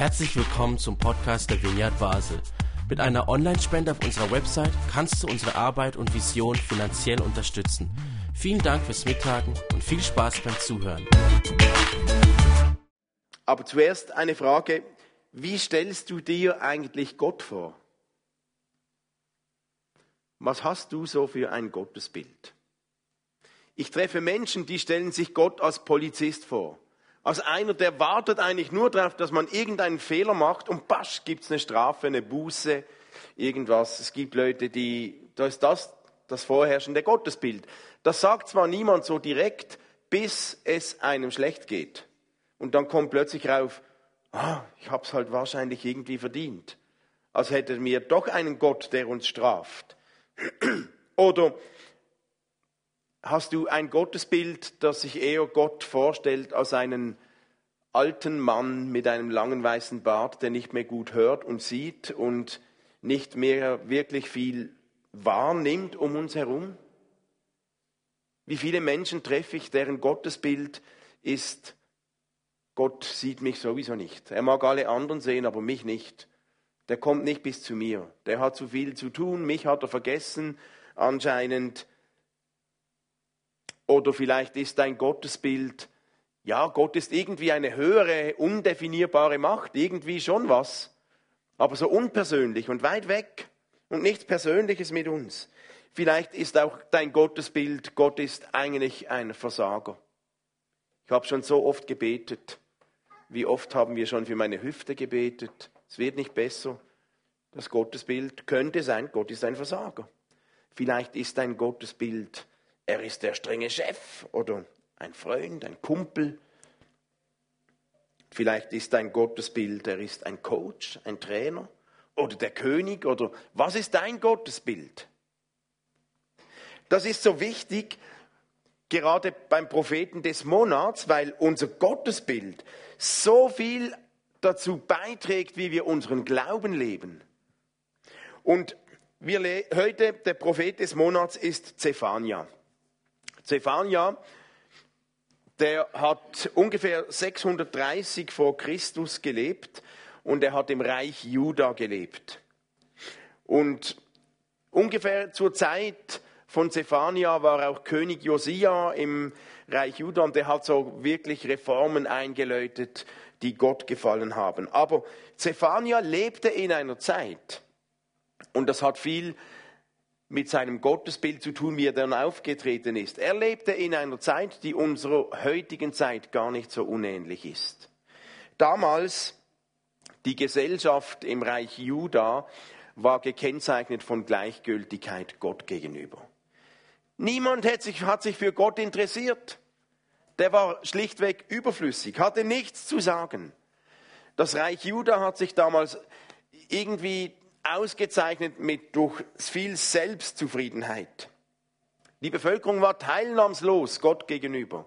Herzlich willkommen zum Podcast der Vineyard Basel. Mit einer Online-Spende auf unserer Website kannst du unsere Arbeit und Vision finanziell unterstützen. Vielen Dank fürs Mittagen und viel Spaß beim Zuhören. Aber zuerst eine Frage, wie stellst du dir eigentlich Gott vor? Was hast du so für ein Gottesbild? Ich treffe Menschen, die stellen sich Gott als Polizist vor. Als einer, der wartet eigentlich nur darauf, dass man irgendeinen Fehler macht und pasch, gibt es eine Strafe, eine Buße, irgendwas. Es gibt Leute, die, da ist das das vorherrschende Gottesbild. Das sagt zwar niemand so direkt, bis es einem schlecht geht. Und dann kommt plötzlich rauf, ah, ich habe es halt wahrscheinlich irgendwie verdient. Als hätte mir doch einen Gott, der uns straft. Oder hast du ein Gottesbild, das sich eher Gott vorstellt als einen alten Mann mit einem langen weißen Bart, der nicht mehr gut hört und sieht und nicht mehr wirklich viel wahrnimmt um uns herum? Wie viele Menschen treffe ich, deren Gottesbild ist, Gott sieht mich sowieso nicht. Er mag alle anderen sehen, aber mich nicht. Der kommt nicht bis zu mir. Der hat zu viel zu tun, mich hat er vergessen anscheinend. Oder vielleicht ist dein Gottesbild, ja, Gott ist irgendwie eine höhere, undefinierbare Macht, irgendwie schon was, aber so unpersönlich und weit weg und nichts Persönliches mit uns. Vielleicht ist auch dein Gottesbild, Gott ist eigentlich ein Versager. Ich habe schon so oft gebetet. Wie oft haben wir schon für meine Hüfte gebetet? Es wird nicht besser. Das Gottesbild könnte sein, Gott ist ein Versager. Vielleicht ist dein Gottesbild, er ist der strenge Chef oder ein Freund, ein Kumpel. Vielleicht ist dein Gottesbild, er ist ein Coach, ein Trainer oder der König oder was ist dein Gottesbild? Das ist so wichtig, gerade beim Propheten des Monats, weil unser Gottesbild so viel dazu beiträgt, wie wir unseren Glauben leben. Und wir heute, der Prophet des Monats ist Zephania. Zephania, der hat ungefähr 630 vor Christus gelebt und er hat im Reich Juda gelebt. Und ungefähr zur Zeit von Zephania war auch König Josia im Reich Juda und der hat so wirklich Reformen eingeläutet, die Gott gefallen haben. Aber Zephania lebte in einer Zeit, und das hat viel mit seinem Gottesbild zu tun, wie er dann aufgetreten ist. Er lebte in einer Zeit, die unserer heutigen Zeit gar nicht so unähnlich ist. Damals, die Gesellschaft im Reich Juda war gekennzeichnet von Gleichgültigkeit Gott gegenüber. Niemand hat sich, hat sich für Gott interessiert. Der war schlichtweg überflüssig, hatte nichts zu sagen. Das Reich Juda hat sich damals irgendwie ausgezeichnet mit durch viel Selbstzufriedenheit. Die Bevölkerung war teilnahmslos Gott gegenüber.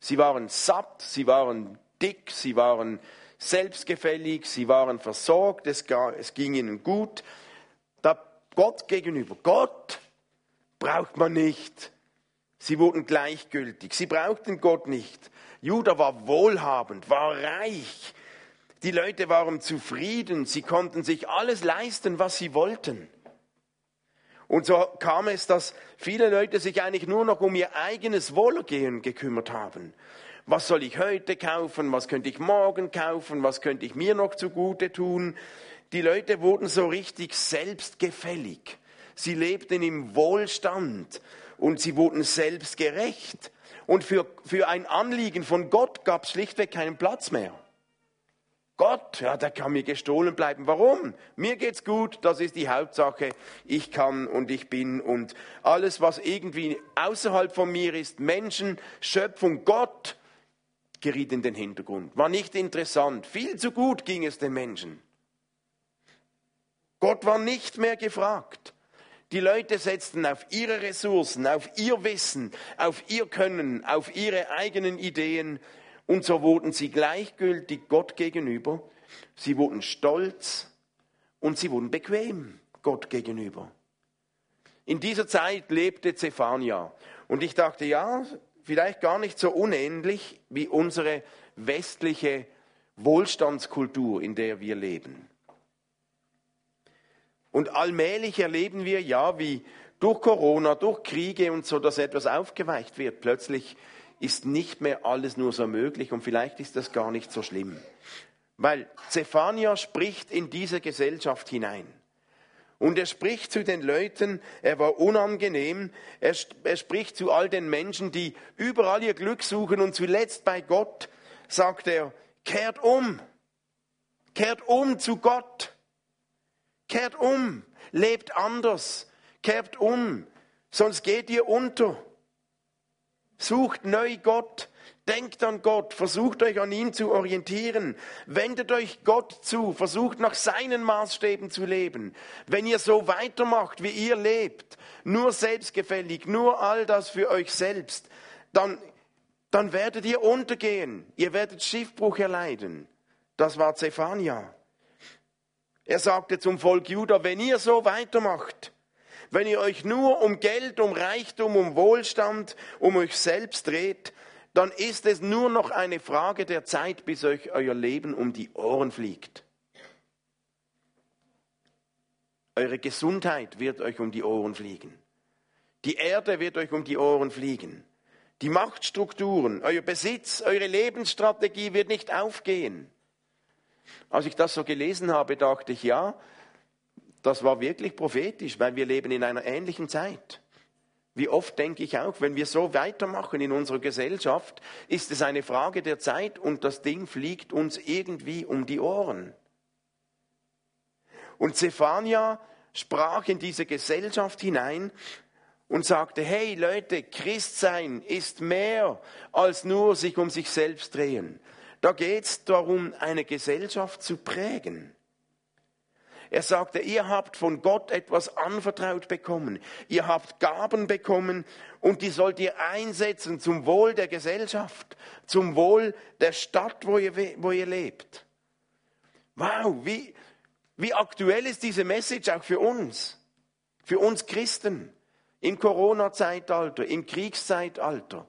Sie waren satt, sie waren dick, sie waren selbstgefällig, sie waren versorgt, es, ging ihnen gut. Da Gott gegenüber, Gott braucht man nicht. Sie wurden gleichgültig, sie brauchten Gott nicht. Judah war wohlhabend, war reich, die Leute waren zufrieden, sie konnten sich alles leisten, was sie wollten. Und so kam es, dass viele Leute sich eigentlich nur noch um ihr eigenes Wohlergehen gekümmert haben. Was soll ich heute kaufen? Was könnte ich morgen kaufen? Was könnte ich mir noch zugute tun? Die Leute wurden so richtig selbstgefällig. Sie lebten im Wohlstand und sie wurden selbstgerecht. Und für, für ein Anliegen von Gott gab es schlichtweg keinen Platz mehr. Gott, ja, der kann mir gestohlen bleiben. Warum? Mir geht's gut, das ist die Hauptsache. Ich kann und ich bin und alles, was irgendwie außerhalb von mir ist, Menschen, Schöpfung, Gott, geriet in den Hintergrund. War nicht interessant. Viel zu gut ging es den Menschen. Gott war nicht mehr gefragt. Die Leute setzten auf ihre Ressourcen, auf ihr Wissen, auf ihr Können, auf ihre eigenen Ideen und so wurden sie gleichgültig Gott gegenüber. Sie wurden stolz und sie wurden bequem Gott gegenüber. In dieser Zeit lebte Zephania. Und ich dachte, ja, vielleicht gar nicht so unähnlich wie unsere westliche Wohlstandskultur, in der wir leben. Und allmählich erleben wir ja, wie durch Corona, durch Kriege und so, dass etwas aufgeweicht wird. Plötzlich ist nicht mehr alles nur so möglich und vielleicht ist das gar nicht so schlimm. Weil Zephania spricht in diese Gesellschaft hinein. Und er spricht zu den Leuten, er war unangenehm, er, er, spricht zu all den Menschen, die überall ihr Glück suchen und zuletzt bei Gott sagt er, kehrt um, kehrt um zu Gott, kehrt um, lebt anders, kehrt um, sonst geht ihr unter. Sucht neu Gott, denkt an Gott, versucht euch an ihm zu orientieren, wendet euch Gott zu, versucht nach seinen Maßstäben zu leben. Wenn ihr so weitermacht, wie ihr lebt, nur selbstgefällig, nur all das für euch selbst, dann, dann werdet ihr untergehen, ihr werdet Schiffbruch erleiden. Das war Zephania. Er sagte zum Volk Juda, wenn ihr so weitermacht, wenn ihr euch nur um Geld, um Reichtum, um Wohlstand, um euch selbst dreht, dann ist es nur noch eine Frage der Zeit, bis euch euer Leben um die Ohren fliegt. Eure Gesundheit wird euch um die Ohren fliegen. Die Erde wird euch um die Ohren fliegen. Die Machtstrukturen, euer Besitz, eure Lebensstrategie wird nicht aufgehen. Als ich das so gelesen habe, dachte ich, ja, das war wirklich prophetisch, weil wir leben in einer ähnlichen Zeit. Wie oft denke ich auch, wenn wir so weitermachen in unserer Gesellschaft, ist es eine Frage der Zeit und das Ding fliegt uns irgendwie um die Ohren. Und Zephania sprach in diese Gesellschaft hinein und sagte, hey Leute, Christsein ist mehr als nur sich um sich selbst drehen. Da geht es darum, eine Gesellschaft zu prägen. Er sagte, ihr habt von Gott etwas anvertraut bekommen. Ihr habt Gaben bekommen und die sollt ihr einsetzen zum Wohl der Gesellschaft, zum Wohl der Stadt, wo ihr, wo ihr lebt. Wow, wie, wie aktuell ist diese Message auch für uns, für uns Christen im Corona-Zeitalter, im Kriegszeitalter.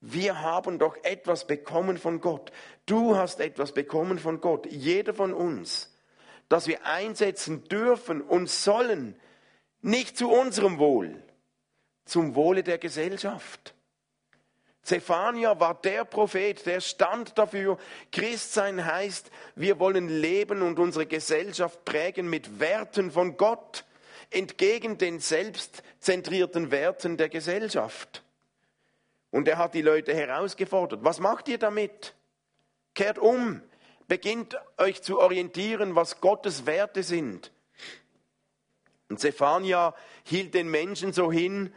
Wir haben doch etwas bekommen von Gott. Du hast etwas bekommen von Gott, jeder von uns das wir einsetzen dürfen und sollen, nicht zu unserem Wohl, zum Wohle der Gesellschaft. Zephania war der Prophet, der stand dafür. Christsein heißt, wir wollen leben und unsere Gesellschaft prägen mit Werten von Gott, entgegen den selbstzentrierten Werten der Gesellschaft. Und er hat die Leute herausgefordert. Was macht ihr damit? Kehrt um, beginnt euch zu orientieren, was Gottes Werte sind. Und Zephania hielt den Menschen so hin,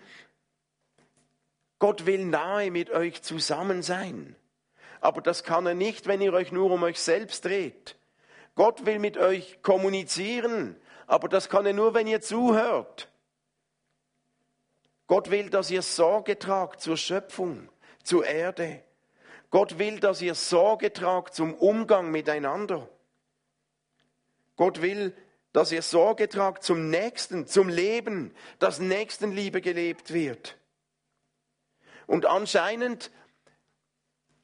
Gott will nahe mit euch zusammen sein. Aber das kann er nicht, wenn ihr euch nur um euch selbst dreht. Gott will mit euch kommunizieren, aber das kann er nur, wenn ihr zuhört. Gott will, dass ihr Sorge tragt zur Schöpfung, zur Erde. Gott will, dass ihr Sorge tragt zum Umgang miteinander. Gott will, dass ihr Sorge tragt zum Nächsten, zum Leben, dass Nächstenliebe gelebt wird. Und anscheinend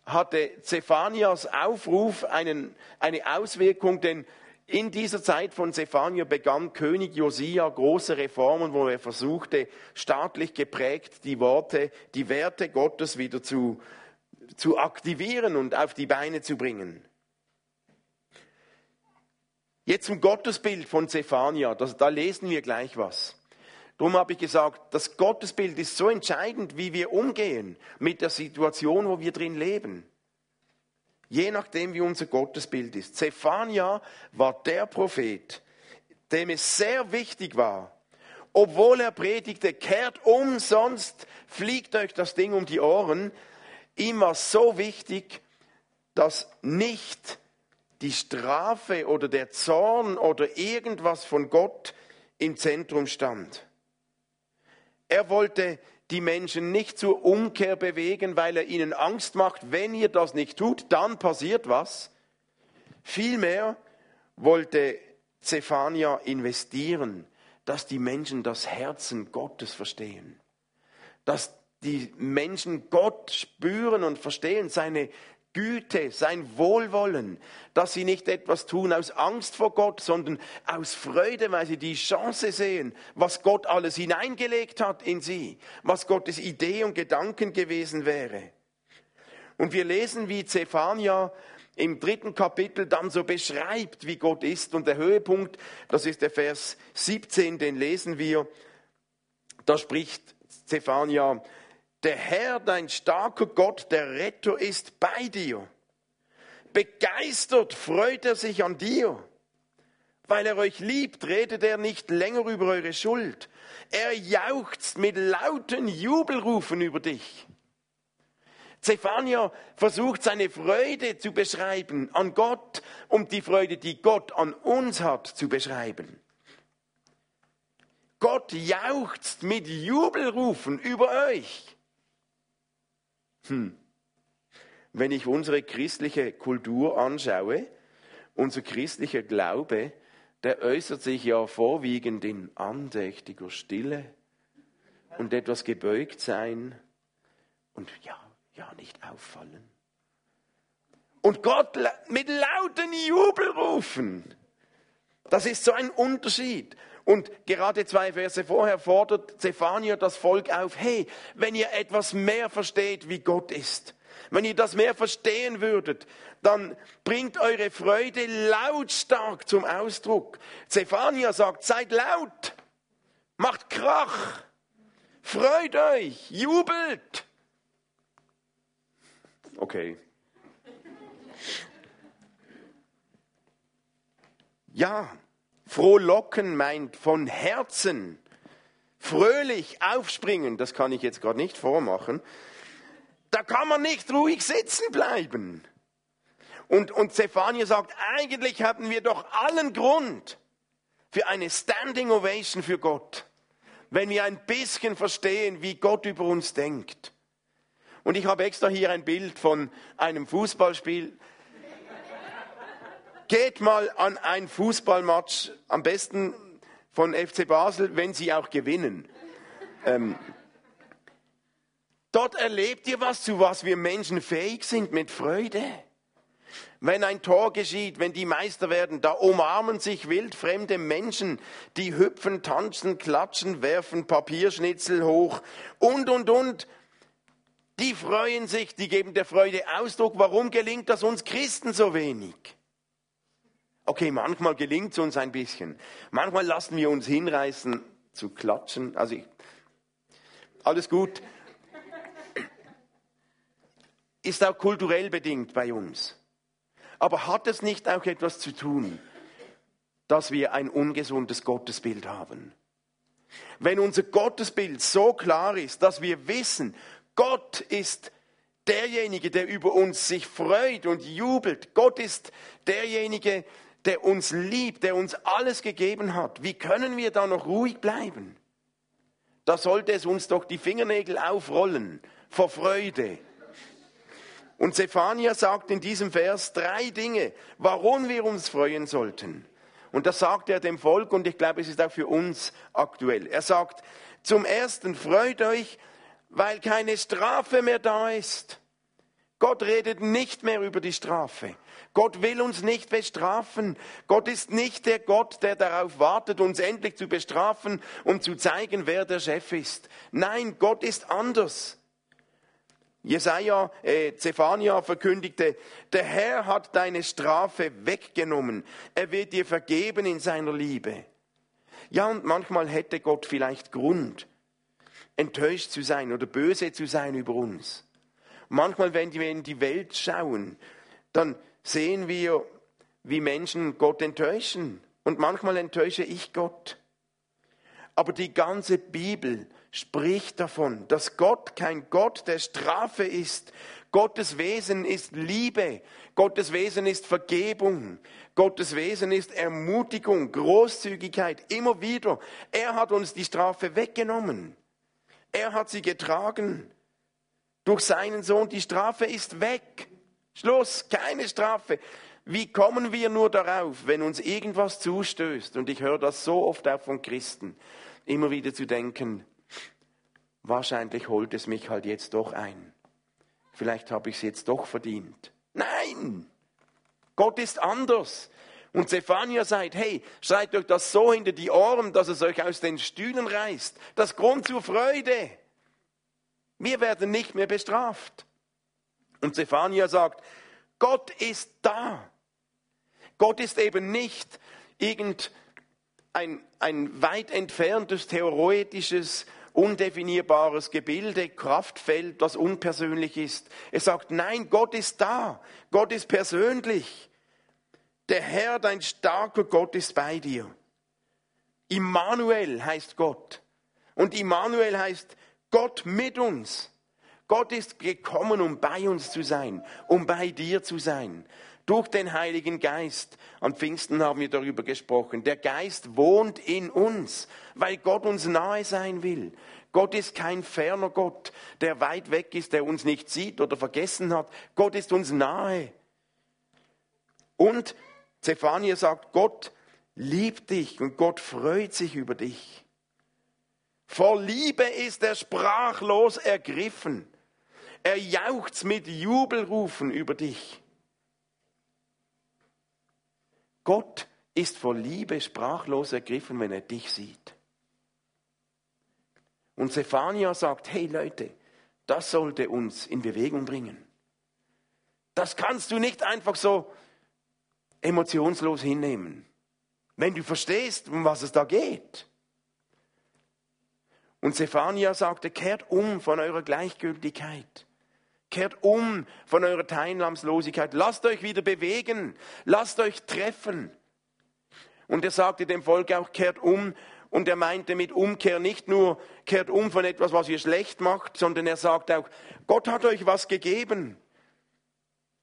hatte Zephanias Aufruf einen, eine Auswirkung, denn in dieser Zeit von Zephania begann König Josia große Reformen, wo er versuchte, staatlich geprägt die Worte, die Werte Gottes wieder zu zu aktivieren und auf die Beine zu bringen. Jetzt zum Gottesbild von Zephania, das, da lesen wir gleich was. Darum habe ich gesagt, das Gottesbild ist so entscheidend, wie wir umgehen mit der Situation, wo wir drin leben. Je nachdem, wie unser Gottesbild ist. Zephania war der Prophet, dem es sehr wichtig war, obwohl er predigte, kehrt um, sonst fliegt euch das Ding um die Ohren, immer so wichtig, dass nicht die Strafe oder der Zorn oder irgendwas von Gott im Zentrum stand. Er wollte die Menschen nicht zur Umkehr bewegen, weil er ihnen Angst macht, wenn ihr das nicht tut, dann passiert was. Vielmehr wollte Zephania investieren, dass die Menschen das Herzen Gottes verstehen, dass die Menschen Gott spüren und verstehen, seine Güte, sein Wohlwollen, dass sie nicht etwas tun aus Angst vor Gott, sondern aus Freude, weil sie die Chance sehen, was Gott alles hineingelegt hat in sie, was Gottes Idee und Gedanken gewesen wäre. Und wir lesen, wie Zephania im dritten Kapitel dann so beschreibt, wie Gott ist. Und der Höhepunkt, das ist der Vers 17, den lesen wir. Da spricht Zephania, der Herr, dein starker Gott, der Retter ist bei dir. Begeistert freut er sich an dir. Weil er euch liebt, redet er nicht länger über eure Schuld. Er jauchzt mit lauten Jubelrufen über dich. Zephania versucht seine Freude zu beschreiben an Gott, um die Freude, die Gott an uns hat, zu beschreiben. Gott jauchzt mit Jubelrufen über euch. Hm. Wenn ich unsere christliche Kultur anschaue, unser christlicher Glaube, der äußert sich ja vorwiegend in andächtiger Stille und etwas gebeugt sein und ja, ja nicht auffallen. Und Gott mit lauten Jubelrufen. Das ist so ein Unterschied. Und gerade zwei Verse vorher fordert Zephania das Volk auf, hey, wenn ihr etwas mehr versteht, wie Gott ist, wenn ihr das mehr verstehen würdet, dann bringt eure Freude lautstark zum Ausdruck. Zephania sagt, seid laut, macht Krach, freut euch, jubelt. Okay. Ja, Frohlocken meint von Herzen, fröhlich aufspringen, das kann ich jetzt gerade nicht vormachen. Da kann man nicht ruhig sitzen bleiben. Und, und Zephania sagt, eigentlich haben wir doch allen Grund für eine Standing Ovation für Gott, wenn wir ein bisschen verstehen, wie Gott über uns denkt. Und ich habe extra hier ein Bild von einem Fußballspiel Geht mal an ein Fußballmatch, am besten von FC Basel, wenn sie auch gewinnen. Ähm, dort erlebt ihr was, zu was wir Menschen fähig sind, mit Freude. Wenn ein Tor geschieht, wenn die Meister werden, da umarmen sich wildfremde Menschen, die hüpfen, tanzen, klatschen, werfen Papierschnitzel hoch und, und, und. Die freuen sich, die geben der Freude Ausdruck. Warum gelingt das uns Christen so wenig? Okay, manchmal gelingt es uns ein bisschen. Manchmal lassen wir uns hinreißen zu klatschen. Also ich, alles gut. Ist auch kulturell bedingt bei uns. Aber hat es nicht auch etwas zu tun, dass wir ein ungesundes Gottesbild haben? Wenn unser Gottesbild so klar ist, dass wir wissen, Gott ist derjenige, der über uns sich freut und jubelt. Gott ist derjenige, der uns liebt, der uns alles gegeben hat. Wie können wir da noch ruhig bleiben? Da sollte es uns doch die Fingernägel aufrollen vor Freude. Und Zephania sagt in diesem Vers drei Dinge, warum wir uns freuen sollten. Und das sagt er dem Volk und ich glaube, es ist auch für uns aktuell. Er sagt, zum Ersten freut euch, weil keine Strafe mehr da ist. Gott redet nicht mehr über die Strafe. Gott will uns nicht bestrafen. Gott ist nicht der Gott, der darauf wartet, uns endlich zu bestrafen, um zu zeigen, wer der Chef ist. Nein, Gott ist anders. Jesaja, äh, Zephania verkündigte, der Herr hat deine Strafe weggenommen. Er wird dir vergeben in seiner Liebe. Ja, und manchmal hätte Gott vielleicht Grund, enttäuscht zu sein oder böse zu sein über uns. Manchmal, wenn wir in die Welt schauen, dann sehen wir, wie Menschen Gott enttäuschen. Und manchmal enttäusche ich Gott. Aber die ganze Bibel spricht davon, dass Gott kein Gott der Strafe ist. Gottes Wesen ist Liebe. Gottes Wesen ist Vergebung. Gottes Wesen ist Ermutigung, Großzügigkeit, immer wieder. Er hat uns die Strafe weggenommen. Er hat sie getragen. Durch seinen Sohn, die Strafe ist weg. Schluss, keine Strafe. Wie kommen wir nur darauf, wenn uns irgendwas zustößt? Und ich höre das so oft auch von Christen, immer wieder zu denken, wahrscheinlich holt es mich halt jetzt doch ein. Vielleicht habe ich es jetzt doch verdient. Nein, Gott ist anders. Und Zephania sagt, hey, schreit euch das so hinter die Ohren, dass es euch aus den Stühlen reißt. Das Grund zur Freude. Wir werden nicht mehr bestraft. Und Zephania sagt, Gott ist da. Gott ist eben nicht irgendein ein weit entferntes theoretisches, undefinierbares Gebilde, Kraftfeld, das unpersönlich ist. Er sagt, nein, Gott ist da. Gott ist persönlich. Der Herr, dein starker Gott, ist bei dir. Immanuel heißt Gott. Und Immanuel heißt Gott mit uns. Gott ist gekommen, um bei uns zu sein, um bei dir zu sein. Durch den Heiligen Geist. An Pfingsten haben wir darüber gesprochen. Der Geist wohnt in uns, weil Gott uns nahe sein will. Gott ist kein ferner Gott, der weit weg ist, der uns nicht sieht oder vergessen hat. Gott ist uns nahe. Und Zephania sagt, Gott liebt dich und Gott freut sich über dich. Vor Liebe ist er sprachlos ergriffen. Er jauchzt mit Jubelrufen über dich. Gott ist vor Liebe sprachlos ergriffen, wenn er dich sieht. Und Zephania sagt, hey Leute, das sollte uns in Bewegung bringen. Das kannst du nicht einfach so emotionslos hinnehmen. Wenn du verstehst, um was es da geht. Und Zephania sagte, kehrt um von eurer Gleichgültigkeit. Kehrt um von eurer Teilnahmslosigkeit. Lasst euch wieder bewegen. Lasst euch treffen. Und er sagte dem Volk auch, kehrt um. Und er meinte mit Umkehr nicht nur, kehrt um von etwas, was ihr schlecht macht, sondern er sagt auch, Gott hat euch was gegeben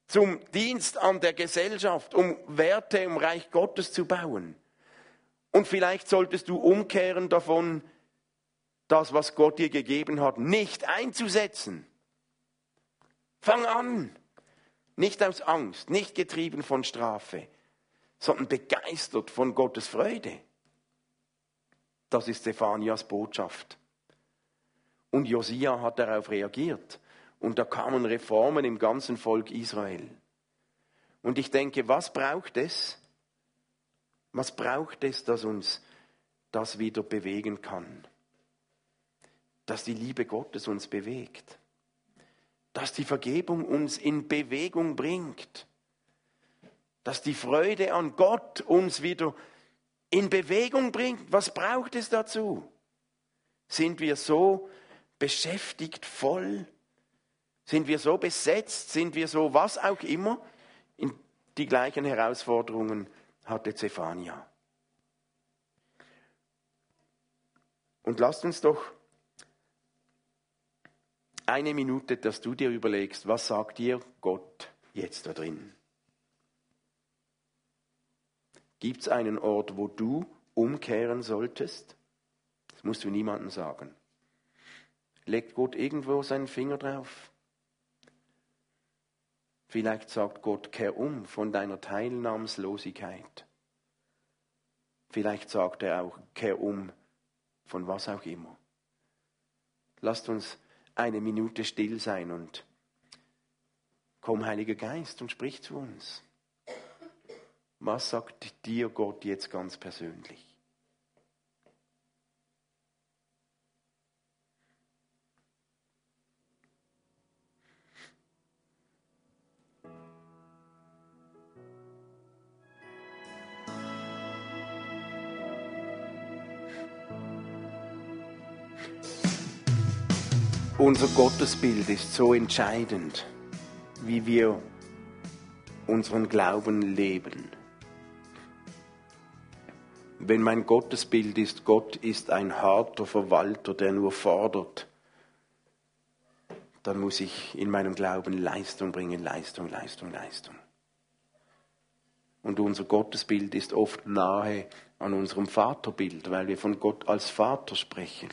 zum Dienst an der Gesellschaft, um Werte im Reich Gottes zu bauen. Und vielleicht solltest du umkehren davon, das, was Gott dir gegeben hat, nicht einzusetzen. Fang an. Nicht aus Angst, nicht getrieben von Strafe, sondern begeistert von Gottes Freude. Das ist Stephanias Botschaft. Und Josia hat darauf reagiert. Und da kamen Reformen im ganzen Volk Israel. Und ich denke, was braucht es? Was braucht es, dass uns das wieder bewegen kann? Dass die Liebe Gottes uns bewegt. Dass die Vergebung uns in Bewegung bringt. Dass die Freude an Gott uns wieder in Bewegung bringt. Was braucht es dazu? Sind wir so beschäftigt, voll sind wir so besetzt? Sind wir so was auch immer? In die gleichen Herausforderungen hatte Zephania. Und lasst uns doch eine Minute, dass du dir überlegst, was sagt dir Gott jetzt da drin? Gibt es einen Ort, wo du umkehren solltest? Das musst du niemandem sagen. Legt Gott irgendwo seinen Finger drauf? Vielleicht sagt Gott, kehr um von deiner Teilnahmslosigkeit. Vielleicht sagt er auch, kehr um von was auch immer. Lasst uns eine Minute still sein und komm, Heiliger Geist, und sprich zu uns. Was sagt dir Gott jetzt ganz persönlich? Unser Gottesbild ist so entscheidend, wie wir unseren Glauben leben. Wenn mein Gottesbild ist, Gott ist ein harter Verwalter, der nur fordert, dann muss ich in meinem Glauben Leistung bringen, Leistung, Leistung, Leistung. Und unser Gottesbild ist oft nahe an unserem Vaterbild, weil wir von Gott als Vater sprechen.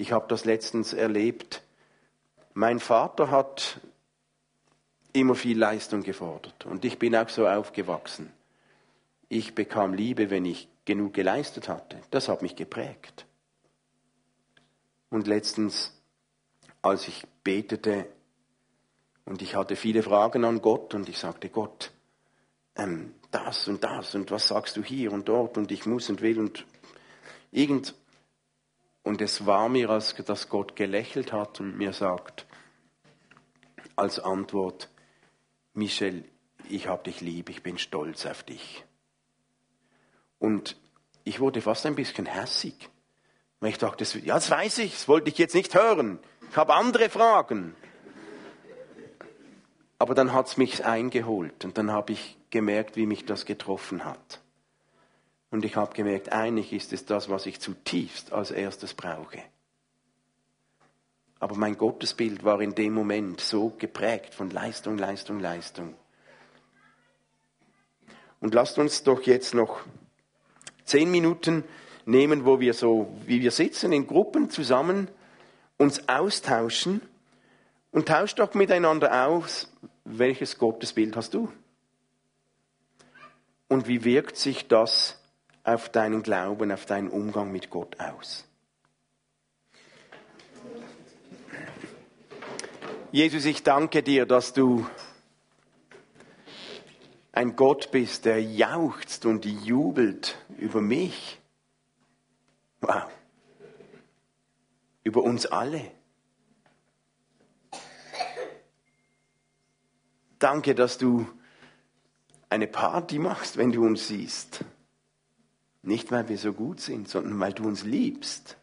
Ich habe das letztens erlebt. Mein Vater hat immer viel Leistung gefordert und ich bin auch so aufgewachsen. Ich bekam Liebe, wenn ich genug geleistet hatte. Das hat mich geprägt. Und letztens, als ich betete, Und ich hatte viele Fragen an Gott und ich sagte, Gott, ähm, das und das und was sagst du hier und dort und ich muss und will und irgend. Und es war mir, als dass Gott gelächelt hat und mir sagt, als Antwort, Michel, ich habe dich lieb, ich bin stolz auf dich. Und ich wurde fast ein bisschen hässig. Weil ich dachte, ja, das weiß ich, das wollte ich jetzt nicht hören. Ich habe andere Fragen. Aber dann hat es mich eingeholt und dann habe ich gemerkt, wie mich das getroffen hat. Und ich habe gemerkt, eigentlich ist es das, was ich zutiefst als erstes brauche. Aber mein Gottesbild war in dem Moment so geprägt von Leistung, Leistung, Leistung. Und lasst uns doch jetzt noch zehn Minuten nehmen, wo wir so, wie wir sitzen, in Gruppen zusammen uns austauschen und tauscht doch miteinander aus, welches Gottesbild hast du? Und wie wirkt sich das auf deinen Glauben, auf deinen Umgang mit Gott aus? Jesus, ich danke dir, dass du ein Gott bist, der jauchzt und jubelt über mich. Wow. Über uns alle. Danke, dass du eine Party machst, wenn du uns siehst. Nicht, weil wir so gut sind, sondern weil du uns liebst.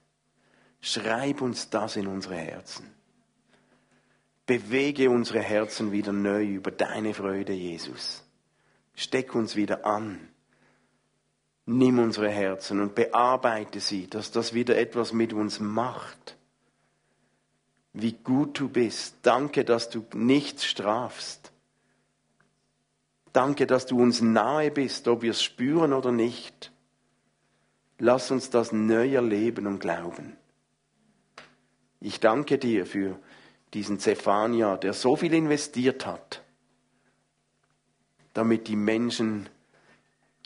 Schreib uns das in unsere Herzen. Bewege unsere Herzen wieder neu über deine Freude, Jesus. Steck uns wieder an. Nimm unsere Herzen und bearbeite sie, dass das wieder etwas mit uns macht. Wie gut du bist. Danke, dass du nichts strafst. Danke, dass du uns nahe bist, ob wir es spüren oder nicht. Lass uns das neu erleben und glauben. Ich danke dir für diesen Zephania, der so viel investiert hat, damit die Menschen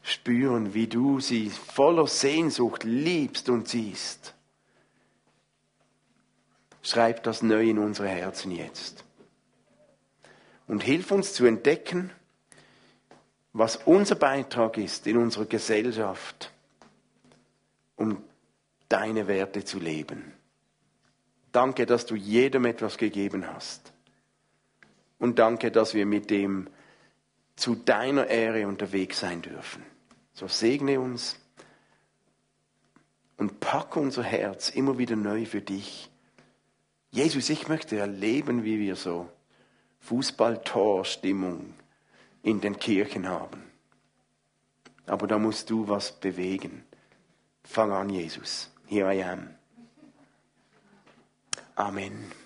spüren, wie du sie voller Sehnsucht liebst und siehst. Schreib das neu in unsere Herzen jetzt. Und hilf uns zu entdecken, was unser Beitrag ist in unserer Gesellschaft, deine Werte zu leben. Danke, dass du jedem etwas gegeben hast. Und danke, dass wir mit dem zu deiner Ehre unterwegs sein dürfen. So segne uns und pack unser Herz immer wieder neu für dich. Jesus, ich möchte erleben, wie wir so Fußballtorstimmung in den Kirchen haben. Aber da musst du was bewegen. Fang an, Jesus. Here I am. Amen.